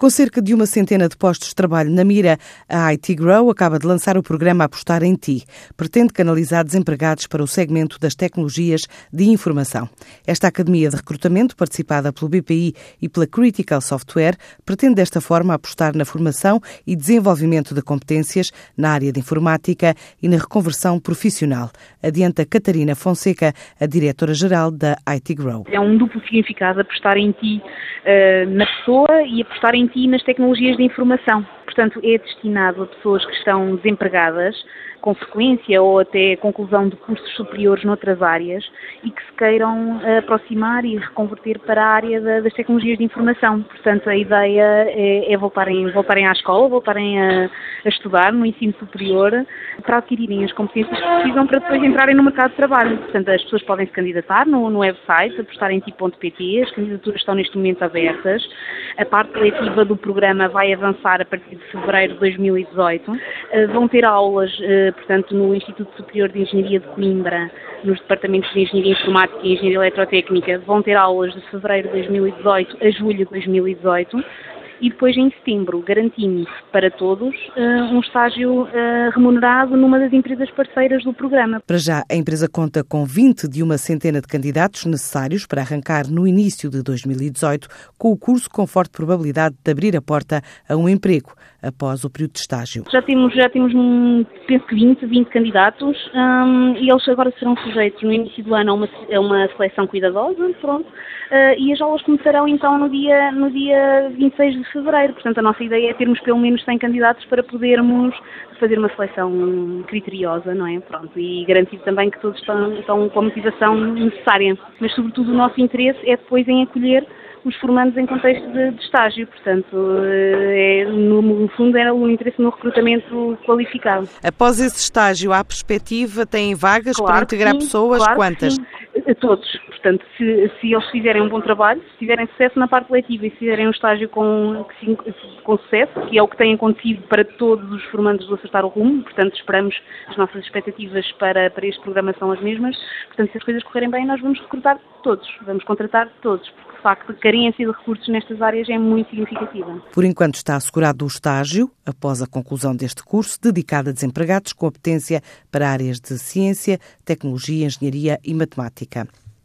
Com cerca de uma centena de postos de trabalho na mira, a IT Grow acaba de lançar o programa Apostar em Ti. Pretende canalizar desempregados para o segmento das tecnologias de informação. Esta academia de recrutamento, participada pelo BPI e pela Critical Software, pretende desta forma apostar na formação e desenvolvimento de competências na área de informática e na reconversão profissional. Adianta Catarina Fonseca, a diretora-geral da IT Grow. É um duplo significado apostar em ti uh, na pessoa e apostar em ti nas tecnologias de informação. Portanto, é destinado a pessoas que estão desempregadas, com frequência ou até conclusão de cursos superiores noutras áreas e que se queiram eh, aproximar e reconverter para a área das tecnologias de informação. Portanto, a ideia é, é voltarem, voltarem à escola, voltarem a, a, estudar no ensino superior para adquirirem as competências que precisam para depois entrarem no mercado de trabalho. Portanto, as pessoas podem se candidatar no, no website, apostarem.pt, as candidaturas estão neste momento abertas. A parte coletiva do programa vai avançar a partir de fevereiro de 2018. Eh, vão ter aulas eh, portanto, no Instituto Superior de Engenharia de Coimbra, nos departamentos de Engenharia Informática e Engenharia Eletrotécnica, vão ter aulas de fevereiro de 2018 a julho de 2018 e depois em setembro garantimos para todos uh, um estágio uh, remunerado numa das empresas parceiras do programa. Para já, a empresa conta com 20 de uma centena de candidatos necessários para arrancar no início de 2018 com o curso com forte probabilidade de abrir a porta a um emprego após o período de estágio. Já temos, já temos um, penso que 20, 20 candidatos um, e eles agora serão sujeitos no início do ano a uma, a uma seleção cuidadosa, pronto, uh, e as aulas começarão então no dia, no dia 26 de fevereiro. Portanto, a nossa ideia é termos pelo menos 100 candidatos para podermos fazer uma seleção criteriosa, não é? Pronto, e garantir também que todos estão, estão com a motivação necessária. Mas, sobretudo, o nosso interesse é depois em acolher os formandos em contexto de, de estágio. Portanto, eh, é, no, no, fundo, era o interesse no recrutamento qualificado. Após esse estágio, há perspectiva? Têm vagas claro para integrar sim, pessoas? Claro Quantas? A todos. Portanto, se, se, eles fizerem um bom trabalho, se tiverem sucesso na parte letiva e se fizerem um estágio com, com sucesso, que é o que tem acontecido para todos os formandos do Acertar o Rumo, portanto, esperamos, as nossas expectativas para, para este programa são as mesmas. Portanto, se as coisas correrem bem, nós vamos recrutar todos, vamos contratar todos, porque de facto a carência de recursos nestas áreas é muito significativa. Por enquanto está assegurado o estágio, após a conclusão deste curso, dedicado a desempregados com competência para áreas de ciência, tecnologia, engenharia e matemática.